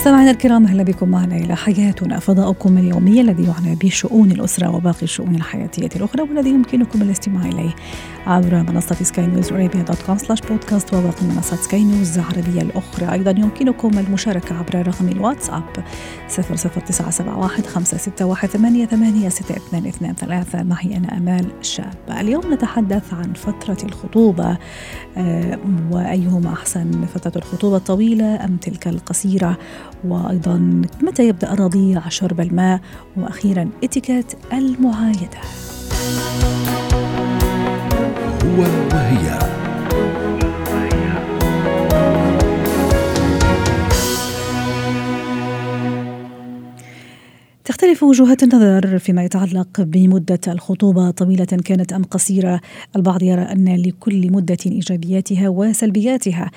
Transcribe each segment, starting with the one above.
مستمعينا الكرام أهلا بكم معنا إلى حياتنا فضاؤكم اليومي الذي يعنى بشؤون الأسرة وباقي الشؤون الحياتية الأخرى والذي يمكنكم الاستماع إليه عبر منصة سكاي نيوز ارابيا dot com slash بودكاست وباقي منصات سكاي نيوز العربية الأخرى. أيضا يمكنكم المشاركة عبر رقم الواتساب 00971 561 88 معي أنا أمال شاب. اليوم نتحدث عن فترة الخطوبة آه، وأيهما أحسن فترة الخطوبة الطويلة أم تلك القصيرة؟ وأيضا متى يبدأ الرضيع شرب الماء؟ وأخيرا إتيكيت المعايدة. هو وهي. تختلف وجهات النظر فيما يتعلق بمدة الخطوبة طويلة كانت أم قصيرة. البعض يرى أن لكل مدة إيجابياتها وسلبياتها.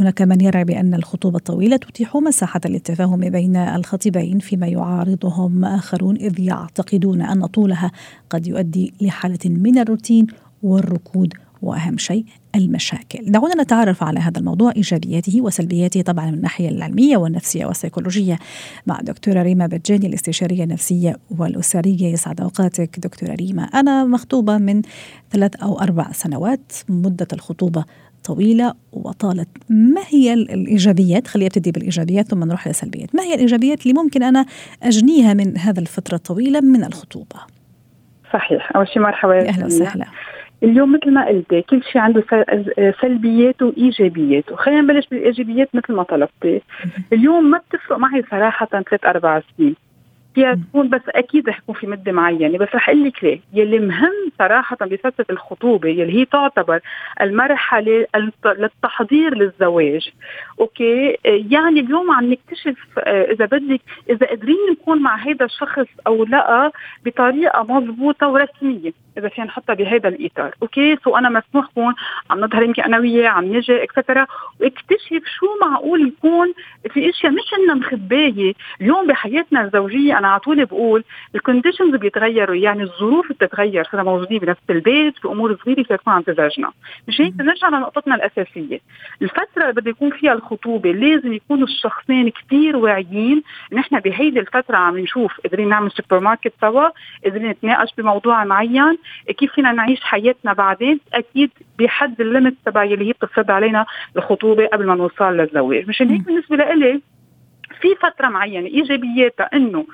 هناك من يرى بأن الخطوبة الطويلة تتيح مساحة للتفاهم بين الخطيبين فيما يعارضهم آخرون إذ يعتقدون أن طولها قد يؤدي لحالة من الروتين والركود وأهم شيء المشاكل. دعونا نتعرف على هذا الموضوع إيجابياته وسلبياته طبعا من الناحية العلمية والنفسية والسيكولوجية مع دكتورة ريما بجاني الاستشارية النفسية والأسرية يسعد أوقاتك دكتورة ريما. أنا مخطوبة من ثلاث أو أربع سنوات مدة الخطوبة طويلة وطالت. ما هي الإيجابيات؟ خلينا ابتدي بالإيجابيات ثم نروح للسلبيات. ما هي الإيجابيات اللي ممكن أنا أجنيها من هذا الفترة الطويلة من الخطوبة؟ صحيح. أول شيء مرحبا أهلا وسهلا. اليوم مثل ما قلتي كل شيء عنده سلبيات وإيجابيات. وخلينا نبلش بالإيجابيات مثل ما طلبتي. اليوم ما بتفرق معي صراحة ثلاث أربع سنين. فيها تكون بس أكيد رح يكون في مدة معينة بس رح أقول لك ليه. يلي مهم صراحة بفترة الخطوبة يلي هي تعتبر المرحلة للتحضير للزواج. okay؟ يعني اليوم عم نكتشف آه، إذا بدك إذا قادرين نكون مع هذا الشخص أو لأ بطريقة مضبوطة ورسمية. إذا فينا نحطها بهذا الإطار. okay؟ so أنا مسموح كون عم نظهر يمكن أنا وياه عم نجي et cetera واكتشف شو معقول يكون في إشياء مش إنها مخباية. اليوم بحياتنا الزوجية أنا على طول بقول ال conditions بيتغيروا يعني الظروف بتتغير. صرنا موجودين بنفس البيت في أمور صغيرة فيها تكون عم تزعجنا مش هيك؟ نرجع لنقطتنا الأساسية. الفترة اللي بده يكون فيها الخطوبة لازم يكونوا الشخصين كثير واعيين. نحن بهيدي الفترة عم نشوف قادرين نعمل سوبر ماركت سوا قادرين نتناقش بموضوع معين. كيف فينا نعيش حياتنا بعدين؟ أكيد بحد ال limit تبع اللي هي بتفرض علينا الخطوبة قبل ما نوصل للزواج. مشان هيك بالنسبة لإلي في فترة معينة إيجابياتها إنه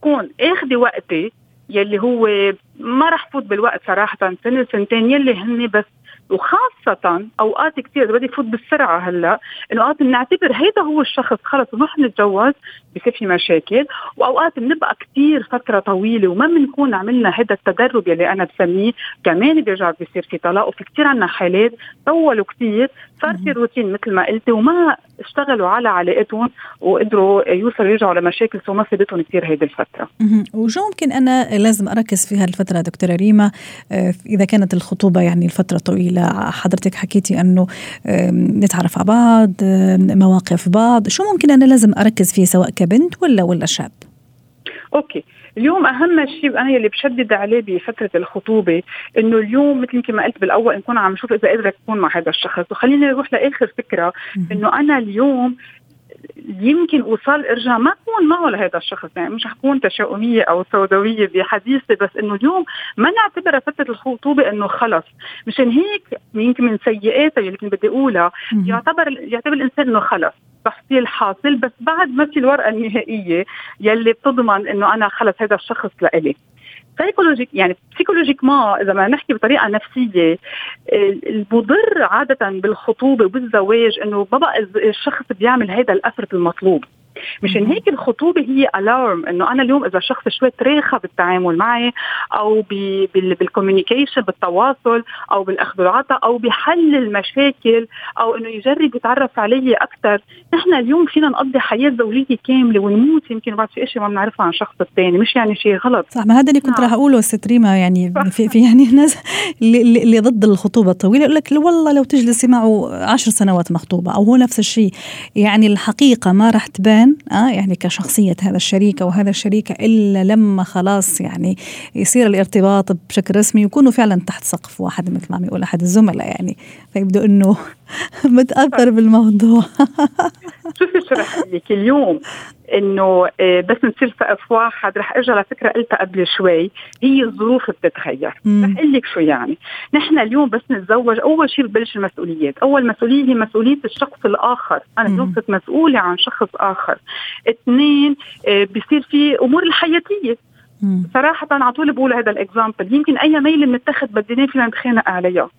كون اخذي وقتي يلي هو ما رح فوت بالوقت صراحة سنة سنتين يلي هن بس وخاصة أوقات كثير بدي فوت بالسرعة هلأ إنه أوقات بنعتبر هيدا هو الشخص خلص نروح نتجوز بصير في مشاكل وأوقات بنبقى كثير فترة طويلة وما بنكون عملنا هذا التدرب يلي أنا بسميه كمان بيرجع بيصير في طلاق وفي كثير عنا حالات طولوا كثير صار في روتين مثل ما قلتي وما اشتغلوا على علاقتهم وقدروا يوصلوا يرجعوا لمشاكل سو ما فادتهم كثير هيدي الفترة. وشو ممكن أنا لازم أركز في هالفترة دكتورة ريما؟ آه، إذا كانت الخطوبة يعني الفترة طويلة. حضرتك حكيتي أنه نتعرف على بعض مواقف بعض. شو ممكن أنا لازم أركز فيه سواء كبنت ولا ولا شاب؟ أوكي. اليوم أهم شيء أنا اللي بشدد عليه بفترة الخطوبة إنه اليوم مثل ما قلت بالأول نكون عم نشوف إذا قادره تكون مع هذا الشخص. وخليني نروح لآخر فكرة إنه أنا اليوم يمكن اوصل ارجع ما اكون معه لهذا الشخص يعني مش حكون تشاؤمية أو سوداوية بحديثي بس إنه اليوم ما نعتبر فترة الخطوبة إنه خلص. مشان هيك يمكن من سيئاتها اللي كنت بدي أقولها يعتبر يعتبر الإنسان إنه خلص. تحصيل حاصل بس بعد ما في الورقة النهائية يلي بتضمن إنه أنا خلص هذا الشخص لإلي. سايكولوجيك يعني سيكولوجيك ما إذا ما نحكي بطريقة نفسية المضر عادة بالخطوبة وبالزواج إنه بقى الشخص بيعمل هذا ال effort المطلوب. مشان هيك الخطوبة هي ال alarm إنه أنا اليوم إذا شخص شوي تراخى بالتعامل معي أو بالكوميونيكيشن بالتواصل أو بالأخذ والعطاء أو بحل المشاكل أو إنه يجرب يتعرف علي أكثر نحن اليوم فينا نقضي حياة زوجية كاملة ونموت يمكن بعد في اشياء ما بنعرفها عن الشخص الثاني مش يعني شيء غلط صح ما هذا اللي كنت نعم. راح أقوله ست ريما يعني في, في يعني ناس اللي, اللي ضد الخطوبة الطويلة يقول لك والله لو تجلسي معه عشر سنوات مخطوبة أو هو نفس الشيء يعني الحقيقة ما راح تبان آه يعني كشخصية هذا الشريك أو هذا الشريكة إلا لما خلاص يعني يصير الارتباط بشكل رسمي ويكونوا فعلا تحت سقف واحد مثل ما عم يقول أحد الزملاء يعني. فيبدو إنه متأثر بالموضوع. شوفي شو رح لك اليوم إنه آه، بس نصير سقف واحد رح أرجع لفكرة قلتها قبل شوي. هي الظروف بتتغير. رح أقول لك شو يعني. نحن اليوم بس نتزوج. أول شيء ببلش المسؤوليات. أول مسؤولية هي مسؤولية الشخص الآخر. أنا اليوم صرت مسؤولة عن شخص آخر. اثنين آه، بصير في أمور الحياتية. صراحة على طول بقول هذا ال example يمكن أي ميل بنتخذ بدنا فينا نتخانق عليها.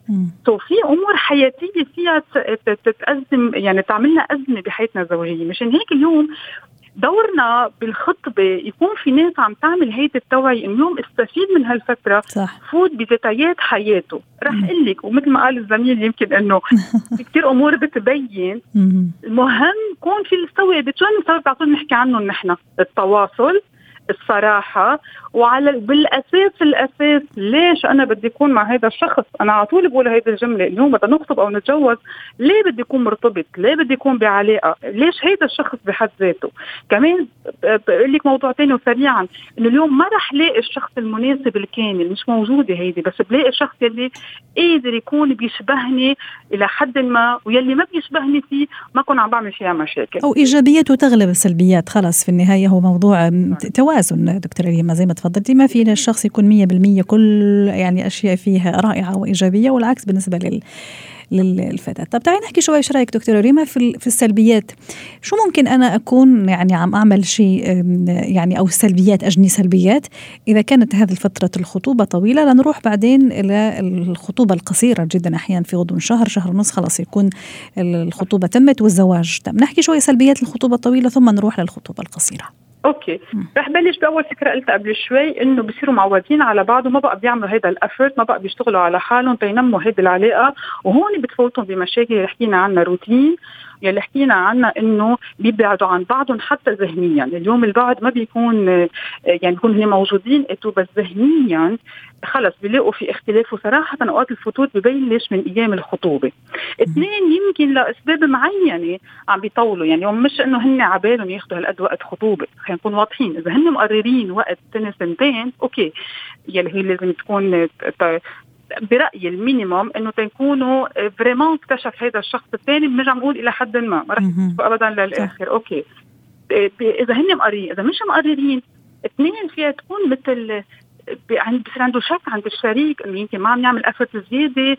so في أمور حياتية فيها تتأزم يعني تعملنا أزمة بحياتنا الزوجية. مشان هيك اليوم دورنا بالخطبة يكون في ناس عم تعمل هيدي التوعية اليوم استفيد من هالفترة صح. فوت بديتايات حياته. رح أقول لك ومثل ما قال الزميل يمكن إنه في كثير أمور بتبين. المهم يكون في الاستوعاب شو المستوى على طول نحكي عنه نحن. التواصل الصراحة. وعلى بالأساس الأساس ليش أنا بدي أكون مع هذا الشخص؟ أنا على طول بقول هيدي الجملة اليوم بدنا نخطب أو نتجوز ليه بدي أكون مرتبط؟ ليه بدي أكون بعلاقة؟ ليش هيدا الشخص بحد ذاته؟ كمان بقول لك موضوع ثاني وسريعا إنه اليوم ما رح لاقي الشخص المناسب الكامل مش موجودة هيدي بس بلاقي الشخص يلي قادر يكون بيشبهني إلى حد ما ويلي ما بيشبهني فيه ما كون عم بعمل فيها مشاكل. أو إيجابياته تغلب السلبيات خلص في النهاية هو موضوع توازن دكتورة ريما زي ما تفضلتي. ما في الشخص يكون 100% كل يعني أشياء فيها رائعة وإيجابية والعكس بالنسبة لل للفتاة طب تعالي نحكي شوي إيش رأيك دكتورة ريما في في السلبيات؟ شو ممكن أنا أكون يعني عم أعمل شيء يعني أو السلبيات أجني سلبيات؟ إذا كانت هذه فتره الخطوبة طويلة لنروح بعدين إلى الخطوبة القصيرة جدا أحيانا في غضون شهر شهر ونص خلاص يكون الخطوبة تمت والزواج تم. نحكي شوي سلبيات الخطوبة الطويلة ثم نروح للخطوبة القصيرة. okay. رح بلش بأول فكرة قلتها قبل شوي إنه بصيروا معودين على بعض وما بقى بيعملوا هذا ال effort ما بقى بيشتغلوا على حالهم تينموا هذه العلاقة. وهون بتفوتهم بمشاكل اللي حكينا عنها روتين يلي حكينا عنها إنه بيبعدوا عن بعضهم حتى ذهنيا. اليوم البعد ما بيكون يعني بيكون هن موجودين et tout بس ذهنيا خلص بيلاقوا في اختلاف. وصراحة أوقات الفتور ببلش من أيام الخطوبة. اثنين يمكن لأسباب معينة عم بيطولوا. يعني مش إنه هن عبالهم ياخذوا هالقد وقت خطوبة. خلينا نكون واضحين. إذا هن مقررين وقت سنة سنتين okay يلي هي لازم تكون برأيي ال minimum إنه تنكونوا vraiment اكتشف هذا الشخص الثاني بنرجع نقول إلى حد ما. ما رح ابدا للآخر. أوكي. إذا هن مقررين إذا مش مقررين اثنين فيها تكون مثل عند بصير عنده شك عند الشريك إنه يمكن ما عم يعمل افرت زيادة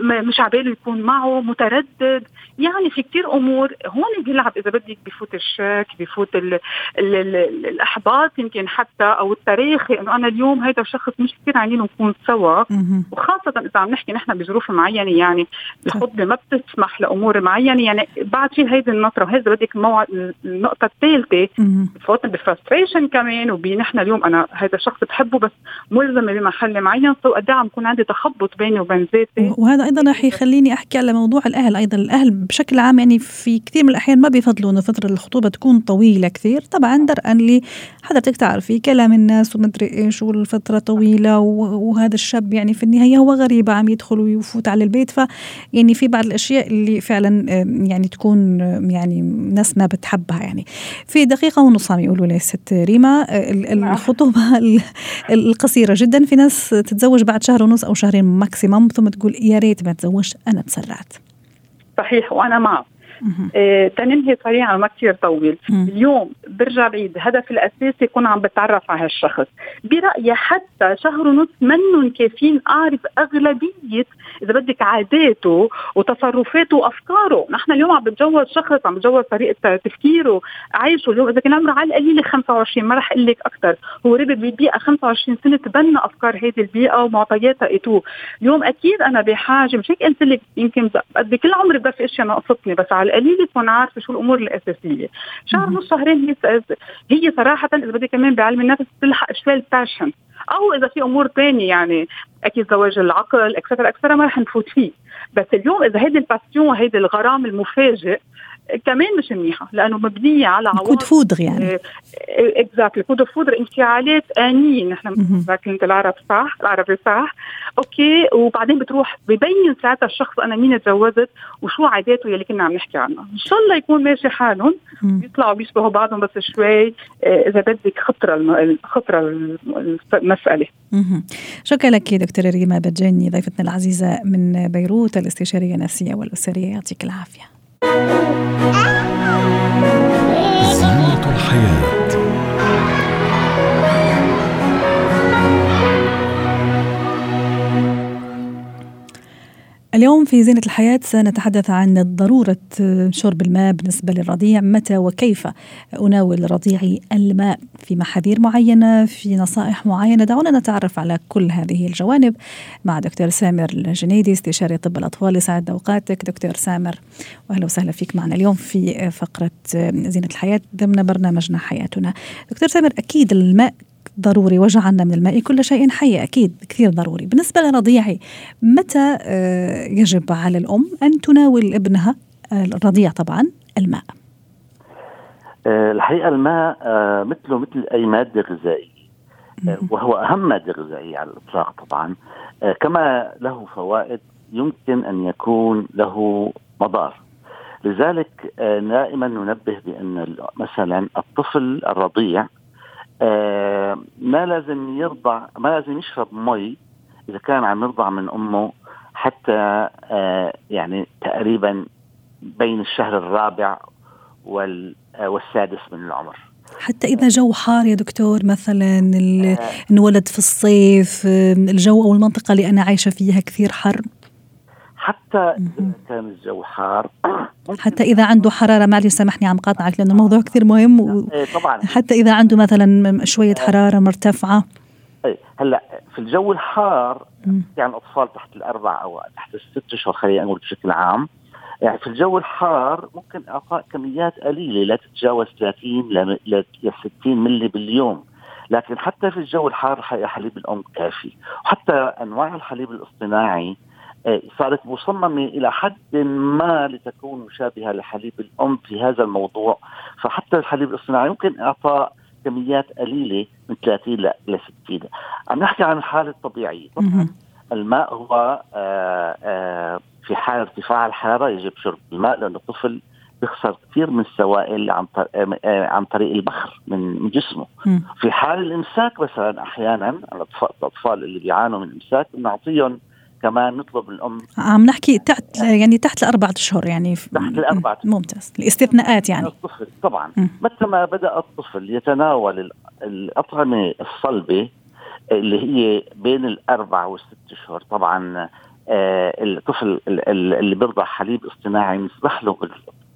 مش عباله يكون معه متردد. يعني في كتير أمور هون بيلعب إذا بدك بفوت الشك بفوت ال ال ال الأحباط يمكن حتى أو التراخي إنه أنا اليوم هيدا الشخص مش كثير عايزين نكون سوا. وخاصة إذا عم نحكي نحن بظروف معينة يعني الخطبه ما بتسمح لأمور معينة. يعني بعد في هيدي النطرة وهذا بدك الموعد النقطة الثالثة. بفوت ب frustration كمان وبنحن اليوم أنا هذا الشخص بحبه بس ملزمة بمحل معين so قد عم يكون عندي تخبط بيني وبين ذاتي؟ وهذا أيضا رح يخليني أحكي على موضوع الأهل أيضا. الأهل بشكل عام يعني في كثير من الأحيان ما بيفضلوا إنه فترة الخطوبة تكون طويلة كثير. طبعا درءا لي حضرتك تعرفي كلام الناس ومدري إيش والفترة طويلة وهذا الشاب يعني في النهاية هو غريب عم يدخل ويفوت على البيت. ف يعني في بعض الأشياء اللي فعلا يعني تكون يعني ناس ما بتحبها يعني. في دقيقة ونص عم يقولوا لي ست ريما نعم. الخطوبة القصيرة جدا. في ناس تتزوج بعد شهر ونص أو شهرين ماكسيموم ثم تقول يا ريت ما تزوجت أنا تسرعت. صحيح وأنا معه. آه تنمهي سريعا ما كثير طويل. مم. اليوم برجع بعيد الهدف الأساسي يكون عم بتعرف على هالشخص. برأيي حتى شهر ونص منهم كافيين أعرف أغلبية إذا بدك عاداته وتصرفاته وأفكاره. نحن اليوم عم بنجوز شخص عم بنجوز طريقة تفكيره عايشه. اليوم إذا كان عمره على القليله 25 ما رح أقول لك أكثر هو ربط ببيئه 25 سنة تبنى أفكار هذه البيئة ومعطياتها اتوه اليوم أكيد أنا بحاجة مش هيك قلت لك يمكن قد كل عمري بدي في أشياء ناقصتني بس على القليلة تكون عارفة شو الأمور الأساسية. شهر نص شهرين هي هي صراحة إذا بدي كمان بعلم النفس تلحق شوي الباشن أو إذا في أمور ثانية يعني أكيد زواج العقل et cetera et cetera ما رح نفوت فيه بس اليوم إذا هيدي ال passion وهيدي الغرام المفاجئ كمان مش منيحة لأنه مبنية على عواطف. coup de foudre يعني. exactly coup de foudre انفعالات انيه نحن كنت العرب صح العربي صح. okay وبعدين بتروح ببين ساعتها الشخص أنا مين تجوزت وشو عاداته يلي كنا عم نحكي عنها. إن شاء الله يكون ماشي حالهم. يطلعوا بيشبهوا بعضهم بس شوي آه، إذا بدك خطره خطره المسألة. شكرا لك دكتورة ريما بجاني ضيفتنا العزيزة من بيروت الاستشارية النفسية والأسرية. يعطيك العافية. زينة الحياة. اليوم في زينة الحياة سنتحدث عن ضرورة شرب الماء بالنسبة للرضيع. متى وكيف أناول رضيعي الماء؟ في محاذير معينة في نصائح معينة. دعونا نتعرف على كل هذه الجوانب مع دكتور سامر الجنيدي استشاري طب الأطفال. يسعد أوقاتك دكتور سامر. وأهلا وسهلا فيك معنا اليوم في فقرة زينة الحياة ضمن برنامجنا حياتنا. دكتور سامر أكيد الماء ضروري وجعلنا من الماء كل شيء حي أكيد كثير ضروري. بالنسبة لرضيعي متى آه، يجب على الأم أن تناول ابنها؟ الرضيع طبعا الماء. آه، الحقيقة الماء آه، مثله مثل أي مادة غذائية. وهو أهم مادة غذائية على الإطلاق طبعا. كما له فوائد يمكن أن يكون له مضار. لذلك دائما ننبه بأن مثلا الطفل الرضيع آه ما لازم يرضع ما لازم يشرب مي إذا كان عم يرضع من أمه حتى آه يعني تقريبا بين الشهر الرابع وال آه والسادس من العمر. حتى إذا جو حار يا دكتور مثلا انولد في الصيف الجو أو المنطقة اللي أنا عايشة فيها كثير حر. حتى كان الجو حار حتى إذا عنده حرارة معلش سامحني عم قاطعك لأنه الموضوع كثير مهم و... إيه، طبعا. حتى إذا عنده مثلا شوية حرارة مرتفعة. إيه هلأ في الجو الحار يعني الأطفال تحت الأربع أو تحت الست أشهر خلينا نقول بشكل عام يعني في الجو الحار ممكن أعطاء كميات قليلة لا تتجاوز 30 ل 60 ملي باليوم. لكن حتى في الجو الحار حليب الأم كافي. وحتى أنواع الحليب الاصطناعي إيه، صارت مصممة إلى حد ما لتكون مشابهة لحليب الأم في هذا الموضوع. فحتى الحليب الصناعي يمكن إعطاء كميات قليلة من 30 ل 60 عم نحكي عن الحالة الطبيعية. طبعا الماء هو آآ آه، آآ آه، في حال ارتفاع الحرارة يجب شرب الماء لأن الطفل بيخسر كثير من السوائل عن آه، عن طريق البخر من جسمه. في حال الإمساك مثلا أحيانا الأطفال اللي بيعانوا من إمساك بنعطيهم كمان نطلب الأم عم نحكي تحت يعني تحت الاربع أشهر يعني تحت الاربع ممتاز. الاستثناءات يعني. الطفل طبعا. متى ما بدأ الطفل يتناول الأطعمة الصلبة اللي هي بين الأربع والست أشهر طبعا آه الطفل اللي بيرضع حليب اصطناعي نسمح له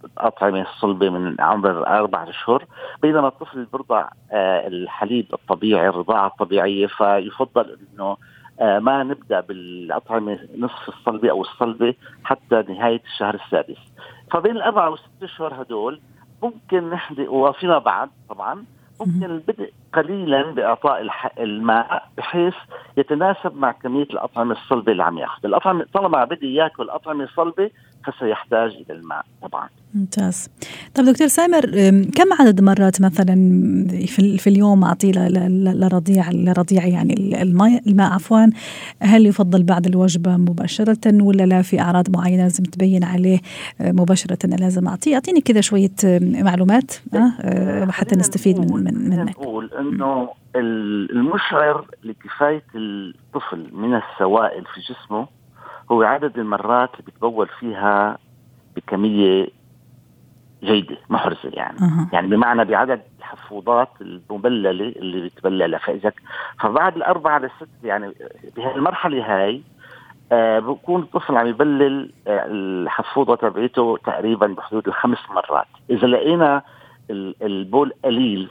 الأطعمة الصلبة من عمر أربعة أشهر بينما الطفل بيرضع آه الحليب الطبيعي الرضاعة الطبيعية فيفضل أنه ما نبدأ بالأطعمة نصف الصلبة أو الصلبة حتى نهاية الشهر السادس. فبين الاربعه والست اشهر هدول ممكن نحن وفيما بعد طبعا ممكن البدء قليلا بإعطاء الماء بحيث يتناسب مع كمية الأطعمة الصلبة اللي عم يأخذ، الاطعمه طالما بده ياكل أطعمة صلبة فسيحتاج إلى الماء طبعا. ممتاز. طيب دكتور سامر كم عدد مرات مثلا في, اليوم أعطي لرضيع لرضيع يعني الماء الماء عفوا هل يفضل بعد الوجبة مباشرة ولا لا في أعراض معينة لازم تبين عليه مباشرة لازم اعطيه أعطيني كذا شوية معلومات أه حتى نستفيد من, من منك. نقول إنه المشعر لكفاية الطفل من السوائل في جسمه هو عدد المرات اللي بتبول فيها بكمية جيدة محرزة يعني. أه. يعني بمعنى بعدد الحفوضات المبللة اللي بتبللها فاذا فبعد الأربعة لست يعني بهالمرحلة هاي آه بكون الطفل عم يبلل آه الحفوضه تبعيته تقريبا بحدود الخمس مرات. إذا لقينا البول قليل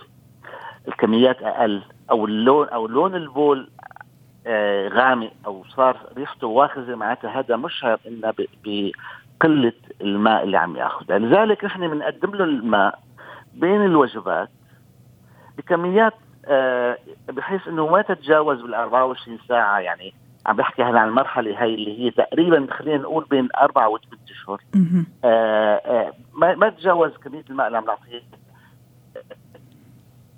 الكميات أقل أو اللون أو لون البول غامق أو صار ريحته واخذه معناتها هذا مشعر إنه بقلة الماء اللي عم ياخذها لذلك نحن بنقدم له الماء بين الوجبات بكميات آه بحيث إنه ما تتجاوز بال 24 ساعة. يعني عم بحكي هلا عن المرحلة هي اللي هي تقريبا خلينا نقول بين أربع وثمان أشهر. آه آه ما ما تتجاوز كمية الماء اللي عم نعطيه.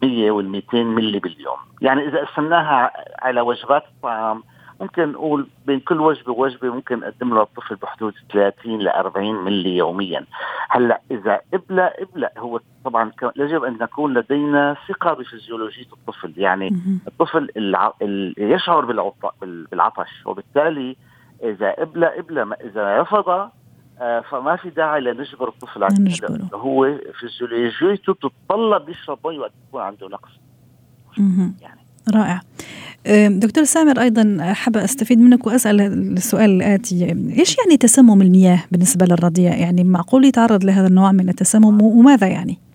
100 وال 200 ملي باليوم. يعني إذا قسمناها على وجبات الطعام ممكن نقول بين كل وجبة ووجبة ممكن نقدم له الطفل بحدود 30 ل 40 ملي يوميا. هلأ إذا ابلى ابلى هو طبعا يجب أن نكون لدينا ثقة بفيزيولوجية الطفل. يعني الطفل يشعر بالعطش وبالتالي إذا ابلى ابلى إذا رفض فما في داعي لنجبر الطفل على نجبره هو فيزيولوجيته تتطلب يشرب مي وقت يكون عنده نقص. يعني. رائع. دكتور سامر أيضا حابة أستفيد منك وأسأل السؤال الآتي. إيش يعني تسمم المياه بالنسبة للرضيع؟ يعني معقول يتعرض لهذا النوع من التسمم؟ وماذا يعني؟ آه،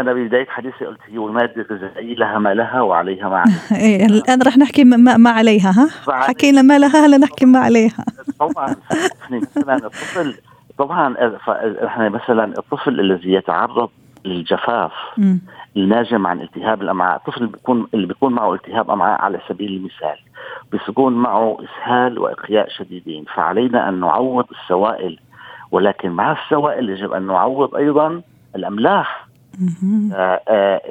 أنا بدايه حديثي قلت هي الماده الغذائية لها ما لها وعليها ما عليها. إيه الان رح نحكي ما, ما عليها ها؟ حكينا ما لها هلا نحكي ما عليها. طبعا مثلا الطفل طبعا إحنا مثلا الطفل الذي يتعرض للجفاف الناجم عن التهاب الأمعاء، الطفل اللي بيكون اللي بيكون معه التهاب أمعاء على سبيل المثال بيكون معه إسهال وإقياء شديدين، فعلينا أن نعوض السوائل ولكن مع السوائل يجب أن نعوض أيضا الأملاح. آه آه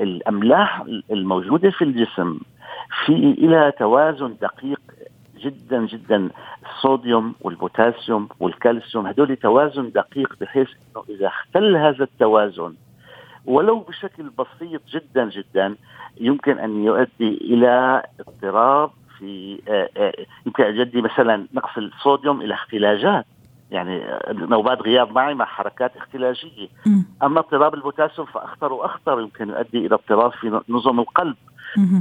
الأملاح الموجودة في الجسم في إلى توازن دقيق جدا جدا الصوديوم والبوتاسيوم والكالسيوم هدول توازن دقيق بحيث إنه إذا اختل هذا التوازن ولو بشكل بسيط جدا جدا يمكن أن يؤدي إلى اضطراب في آه، آه، يمكن أن يؤدي مثلا نقص الصوديوم إلى اختلاجات. يعني نوبات غياب معي مع حركات اختلاجية. أما اضطراب البوتاسيوم فاخطر وأخطر يمكن يؤدي إلى اضطراب في نظم القلب.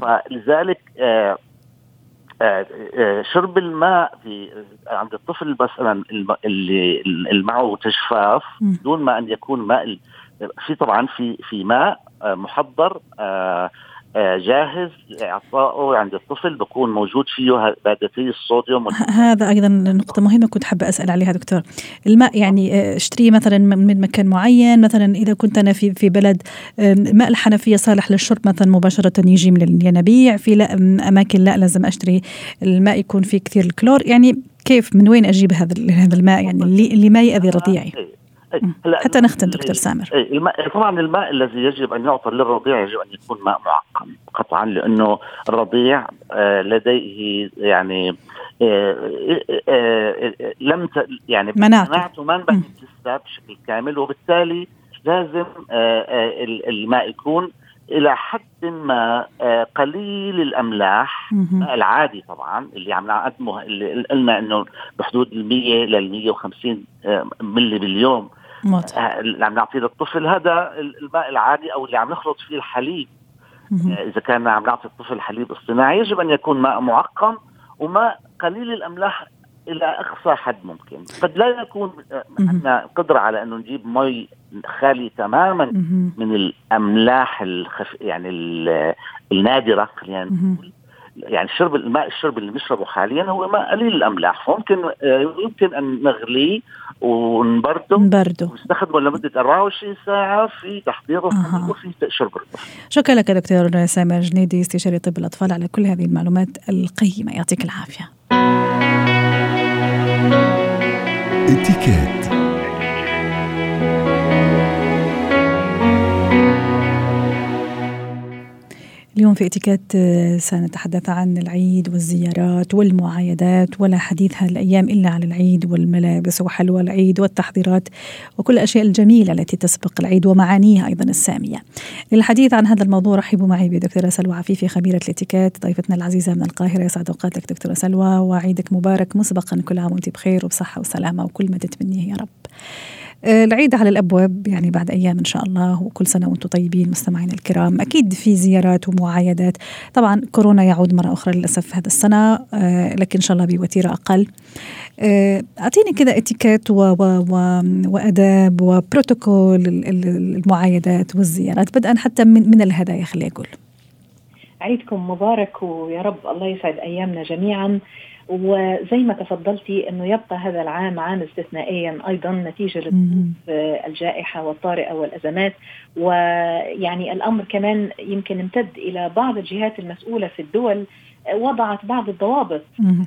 فلذلك آه شرب الماء في عند الطفل مثلا اللي اللي معه تجفاف دون ما أن يكون ماء في طبعا في في ماء آه، محضر آه، آه، جاهز لاعطائه عند الطفل بكون موجود فيه مادتي الصوديوم هذا أيضا نقطة مهمة كنت حابة أسأل عليها دكتور. الماء يعني اشتريه مثلا من مكان معين مثلا إذا كنت أنا في في بلد ماء الحنفية صالح للشرب مثلا مباشرة يجي من الينابيع في لا أماكن لا لازم أشتري الماء يكون فيه كثير الكلور. يعني كيف من وين أجيب هذا هذا الماء؟ يعني اللي اللي ما ياذي رضيعي هلا حتى نختم دكتور سامر. الماء طبعا الماء الذي يجب أن يعطى للرضيع يجب أن يكون ماء معقم قطعا لأنه الرضيع آه، لديه يعني آه، آه، لم يعني مناعته ما لسه بشكل كامل وبالتالي لازم الماء يكون إلى حد ما قليل الأملاح العادي طبعا اللي عم نقدمه اللي قلنا إنه بحدود ال 100 لل 150 ملي باليوم. اللي عم نعطيه للطفل هذا الماء العادي أو اللي عم نخلط فيه الحليب. آه، إذا كان عم نعطي الطفل حليب اصطناعي يجب أن يكون ماء معقم وماء قليل الأملاح إلى أقصى حد ممكن. قد لا يكون آه، عندنا قدرة على انه نجيب مي خالي تماما من الأملاح الخف يعني النادرة خلينا نقول. يعني شرب الماء الشرب اللي بنشربه حاليا هو ماء قليل الأملاح. فممكن يمكن أن نغليه ونبرده. نبرده. ونستخدمه لمدة 24 ساعة في تحضير أه. وفي شرب الطفل شكرا لك دكتور سامر جنيدي استشاري طب الأطفال على كل هذه المعلومات القيمة. يعطيك العافية. اتكات اليوم في اتيكيت آه، سنتحدث عن العيد والزيارات والمعايدات ولا حديث هذه الأيام إلا عن العيد والملابس وحلوى العيد والتحضيرات وكل الأشياء الجميلة التي تسبق العيد ومعانيها أيضا السامية. للحديث عن هذا الموضوع رحبوا معي بدكتورة سلوى عفيفي خبيرة الاتيكيت ضيفتنا العزيزة من القاهرة يسعد أوقاتك دكتورة سلوى وعيدك مبارك مسبقا كل عام وأنت بخير وبصحة وسلامة وكل ما تتمنيه يا رب. آه، العيد على الأبواب يعني بعد أيام إن شاء الله وكل سنة وأنتم طيبين مستمعينا الكرام. أكيد في زيارات ومعايدات. طبعا كورونا يعود مرة أخرى للأسف هذا السنة آه، لكن إن شاء الله بوتيرة أقل. آه، أعطيني كده اتيكيت و و و وأداب وبروتوكول المعايدات والزيارات بدءا حتى من من الهدايا خليني أقول. عيدكم مبارك ويا رب الله يسعد أيامنا جميعا. وزي ما تفضلتي إنه يبقى هذا العام عام استثنائيا أيضا نتيجة الجائحه والطارئة والأزمات. ويعني الأمر كمان يمكن امتد إلى بعض الجهات المسؤولة في الدول وضعت بعض الضوابط.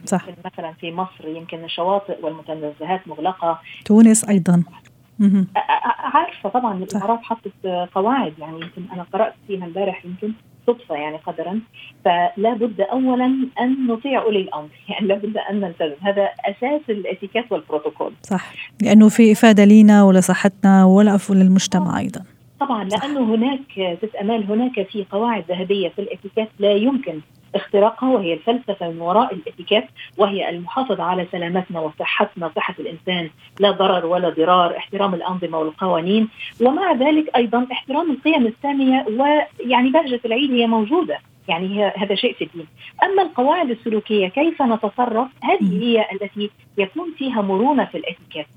صح. مثلا في مصر يمكن الشواطئ والمتنزهات مغلقة. تونس أيضا. عارفة طبعا الإمارات حطت قواعد يعني يمكن أنا قرأت فيها امبارح يمكن. صدفة يعني قدرا فلا بد أولا أن نطيع أولي الأمر. يعني لا بد أن نلتزم. هذا أساس الإتيكيت والبروتوكول. صح. لأنه في إفادة لينا ولصحتنا وللمجتمع للمجتمع أيضا. طبعا لأنه هناك ست أمال هناك في قواعد ذهبية في الإتيكيت لا يمكن اختراقها وهي الفلسفة من وراء الاتيكيت وهي المحافظة على سلامتنا وصحتنا صحة الإنسان لا ضرر ولا ضرار احترام الأنظمة والقوانين ومع ذلك أيضا احترام القيم السامية ويعني بهجة العيد هي موجودة يعني هذا شيء في الدين. أما القواعد السلوكية كيف نتصرف؟ هذه هي التي يكون فيها مرونة في الاتيكيت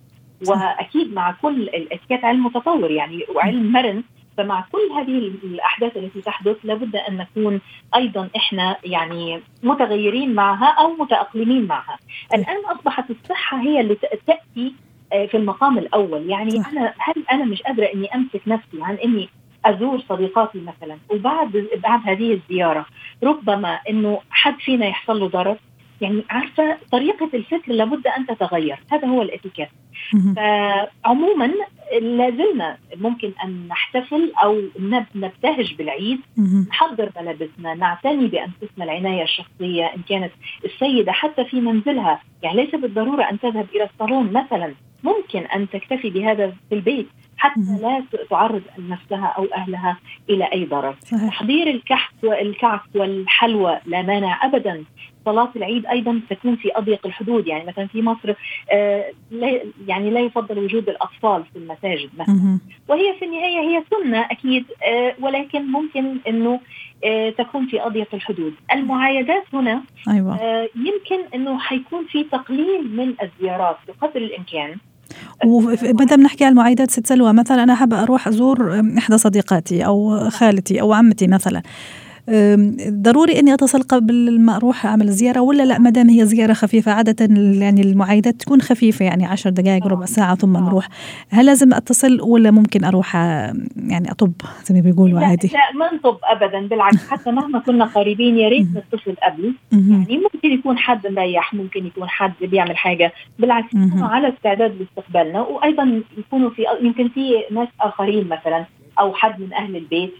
وأكيد مع كل الاتيكيت علم متطور يعني وعلم مرن فمع كل هذه الأحداث التي تحدث لابد أن نكون أيضا إحنا يعني متغيرين معها أو متأقلمين معها. الآن أصبحت الصحة هي اللي تأتي آه، في المقام الأول، يعني أنا هل أنا مش قادرة إني أمسك نفسي عن إني أزور صديقاتي مثلا؟ وبعد بعد هذه الزيارة ربما إنه حد فينا يحصل له ضرر؟ يعني عارفة طريقة الفكر لابد أن تتغير. هذا هو الإتيكيت. فعموما لازلنا ممكن أن نحتفل أو نبتهج بالعيد. نحضر ملابسنا نعتني بأنفسنا العناية الشخصية إن كانت السيدة حتى في منزلها. يعني ليس بالضرورة أن تذهب إلى الصالون مثلا. ممكن أن تكتفي بهذا في البيت. حتى لا تعرض نفسها أو أهلها إلى أي ضرر. صحيح. تحضير الكحك والكعك والحلوى لا مانع ابدا. صلاة العيد أيضا تكون في أضيق الحدود. يعني مثلا في مصر آه لا يعني لا يفضل وجود الأطفال في المساجد مثلا. وهي في النهاية هي سنة أكيد آه ولكن ممكن أنه آه تكون في أضيق الحدود. المعايدات هنا أيوة. آه يمكن أنه حيكون في تقليل من الزيارات بقدر الإمكان. وما دام نحكي على المعايدات ست سلوى مثلا أنا حابة أروح أزور إحدى صديقاتي أو خالتي أو عمتي مثلا. ضروري إني أتصل قبل ما أروح أعمل زيارة ولا لا؟ ما دام هي زيارة خفيفة عادة يعني المعايدات تكون خفيفة يعني عشر دقائق ربع ساعة ثم نروح هل لازم أتصل ولا ممكن أروح يعني أطب زي ما بيقولوا عادي؟ لا ما نطب ابدا بالعكس حتى مهما كنا قريبين يا ريت نتصل قبل. يعني ممكن يكون حد مريح ممكن يكون حد بيعمل حاجة. بالعكس يكونوا على استعداد لاستقبالنا وأيضا يكونوا في يمكن في ناس آخرين مثلا أو حد من أهل البيت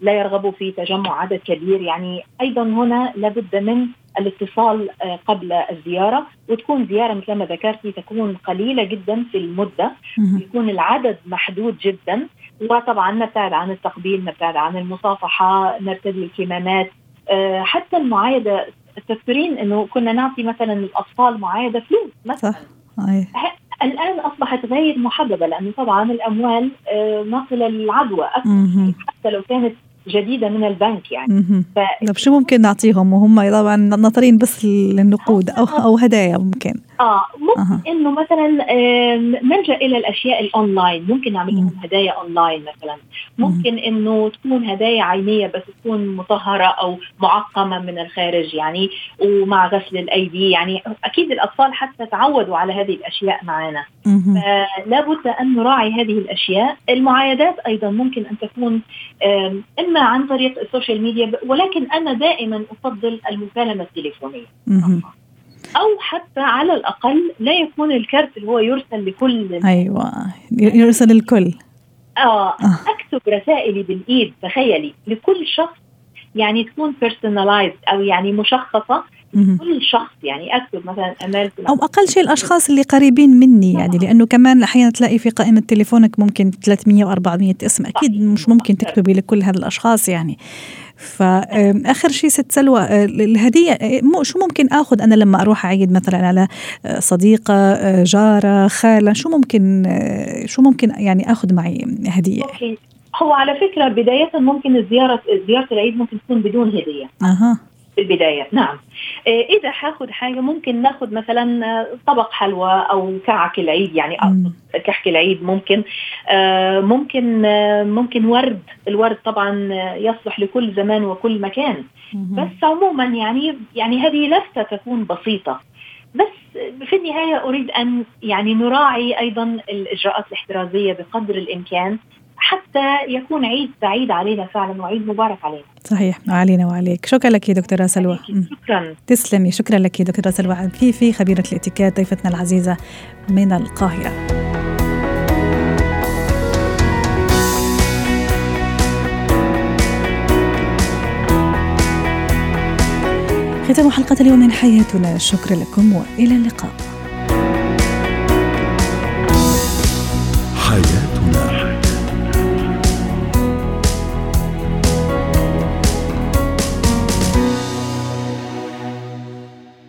فلا يرغبوا في تجمع عدد كبير. يعني أيضا هنا لابد من الاتصال آه، قبل الزيارة وتكون زيارة مثل ما ذكرتي تكون قليلة جدا في المدة يكون العدد محدود جدا وطبعا نبتعد عن التقبيل نبتعد عن المصافحة نرتدي الكمامات آه، حتى المعايدة. تذكرين إنه كنا نعطي مثلا الاطفال معايدة فلوس مثلا. صح. الآن أصبحت غير محببة لأنه طبعا الأموال آه، ناقله للعدوى أكثر حتى لو كانت جديدة من البنك يعني. طيب شو ممكن نعطيهم؟ وهم طبعا ناطرين بس للنقود أو أو هدايا ممكن. آه ممكن أه. إنه مثلا نلجأ إلى الأشياء الأونلاين. ممكن نعمل لهم هدايا أونلاين مثلا. ممكن إنه تكون هدايا عينية بس تكون مطهرة أو معقمة من الخارج يعني ومع غسل الأيدي. يعني أكيد الأطفال حتى تعودوا على هذه الأشياء معنا فلا بد أن نراعي هذه الأشياء. المعايدات أيضا ممكن أن تكون إما عن طريق ال social media ولكن أنا دائما أفضل المكالمة التليفونية. أو حتى على الأقل لا يكون الكارت اللي هو يرسل لكل أيوه يرسل الكل آه, آه. أكتب رسائلي بالإيد تخيلي لكل شخص يعني تكون personalized أو يعني مشخصة كل شخص يعني اكتب مثلا آمال أو أقل شيء الأشخاص اللي قريبين مني يعني لأنه كمان أحيانا تلاقي في قائمة تليفونك ممكن 300 و400 اسم أكيد مش ممكن تكتبي لكل هذا الأشخاص يعني. فاخر شيء ست سلوى آه، الهدية آه، شو ممكن آخذ أنا لما أروح أعيد مثلا على آه، صديقة جارة خالة شو ممكن شو ممكن يعني آخذ معي هدية؟ هو على فكرة بداية ممكن زيارة زيارة العيد ممكن تكون بدون هدية. أها. في البداية. نعم. إذا حاخذ حاجة ممكن ناخذ مثلا طبق حلوى أو كعك العيد يعني كحك العيد ممكن. ممكن ممكن ورد. الورد طبعا يصلح لكل زمان وكل مكان. بس عموما يعني يعني هذه لفتة تكون بسيطة. بس في النهاية أريد أن يعني نراعي أيضا الإجراءات الاحترازية بقدر الإمكان. حتى يكون عيد سعيد علينا فعلا وعيد مبارك علينا. صحيح علينا وعليك. شكرا لك دكتورة سلوى. شكرا. تسلمي. شكرا لك دكتورة سلوى. في في خبيرة الاتيكيت ضيفتنا العزيزة من القاهرة. ختام حلقة اليوم من حياتنا. شكرا لكم وإلى اللقاء.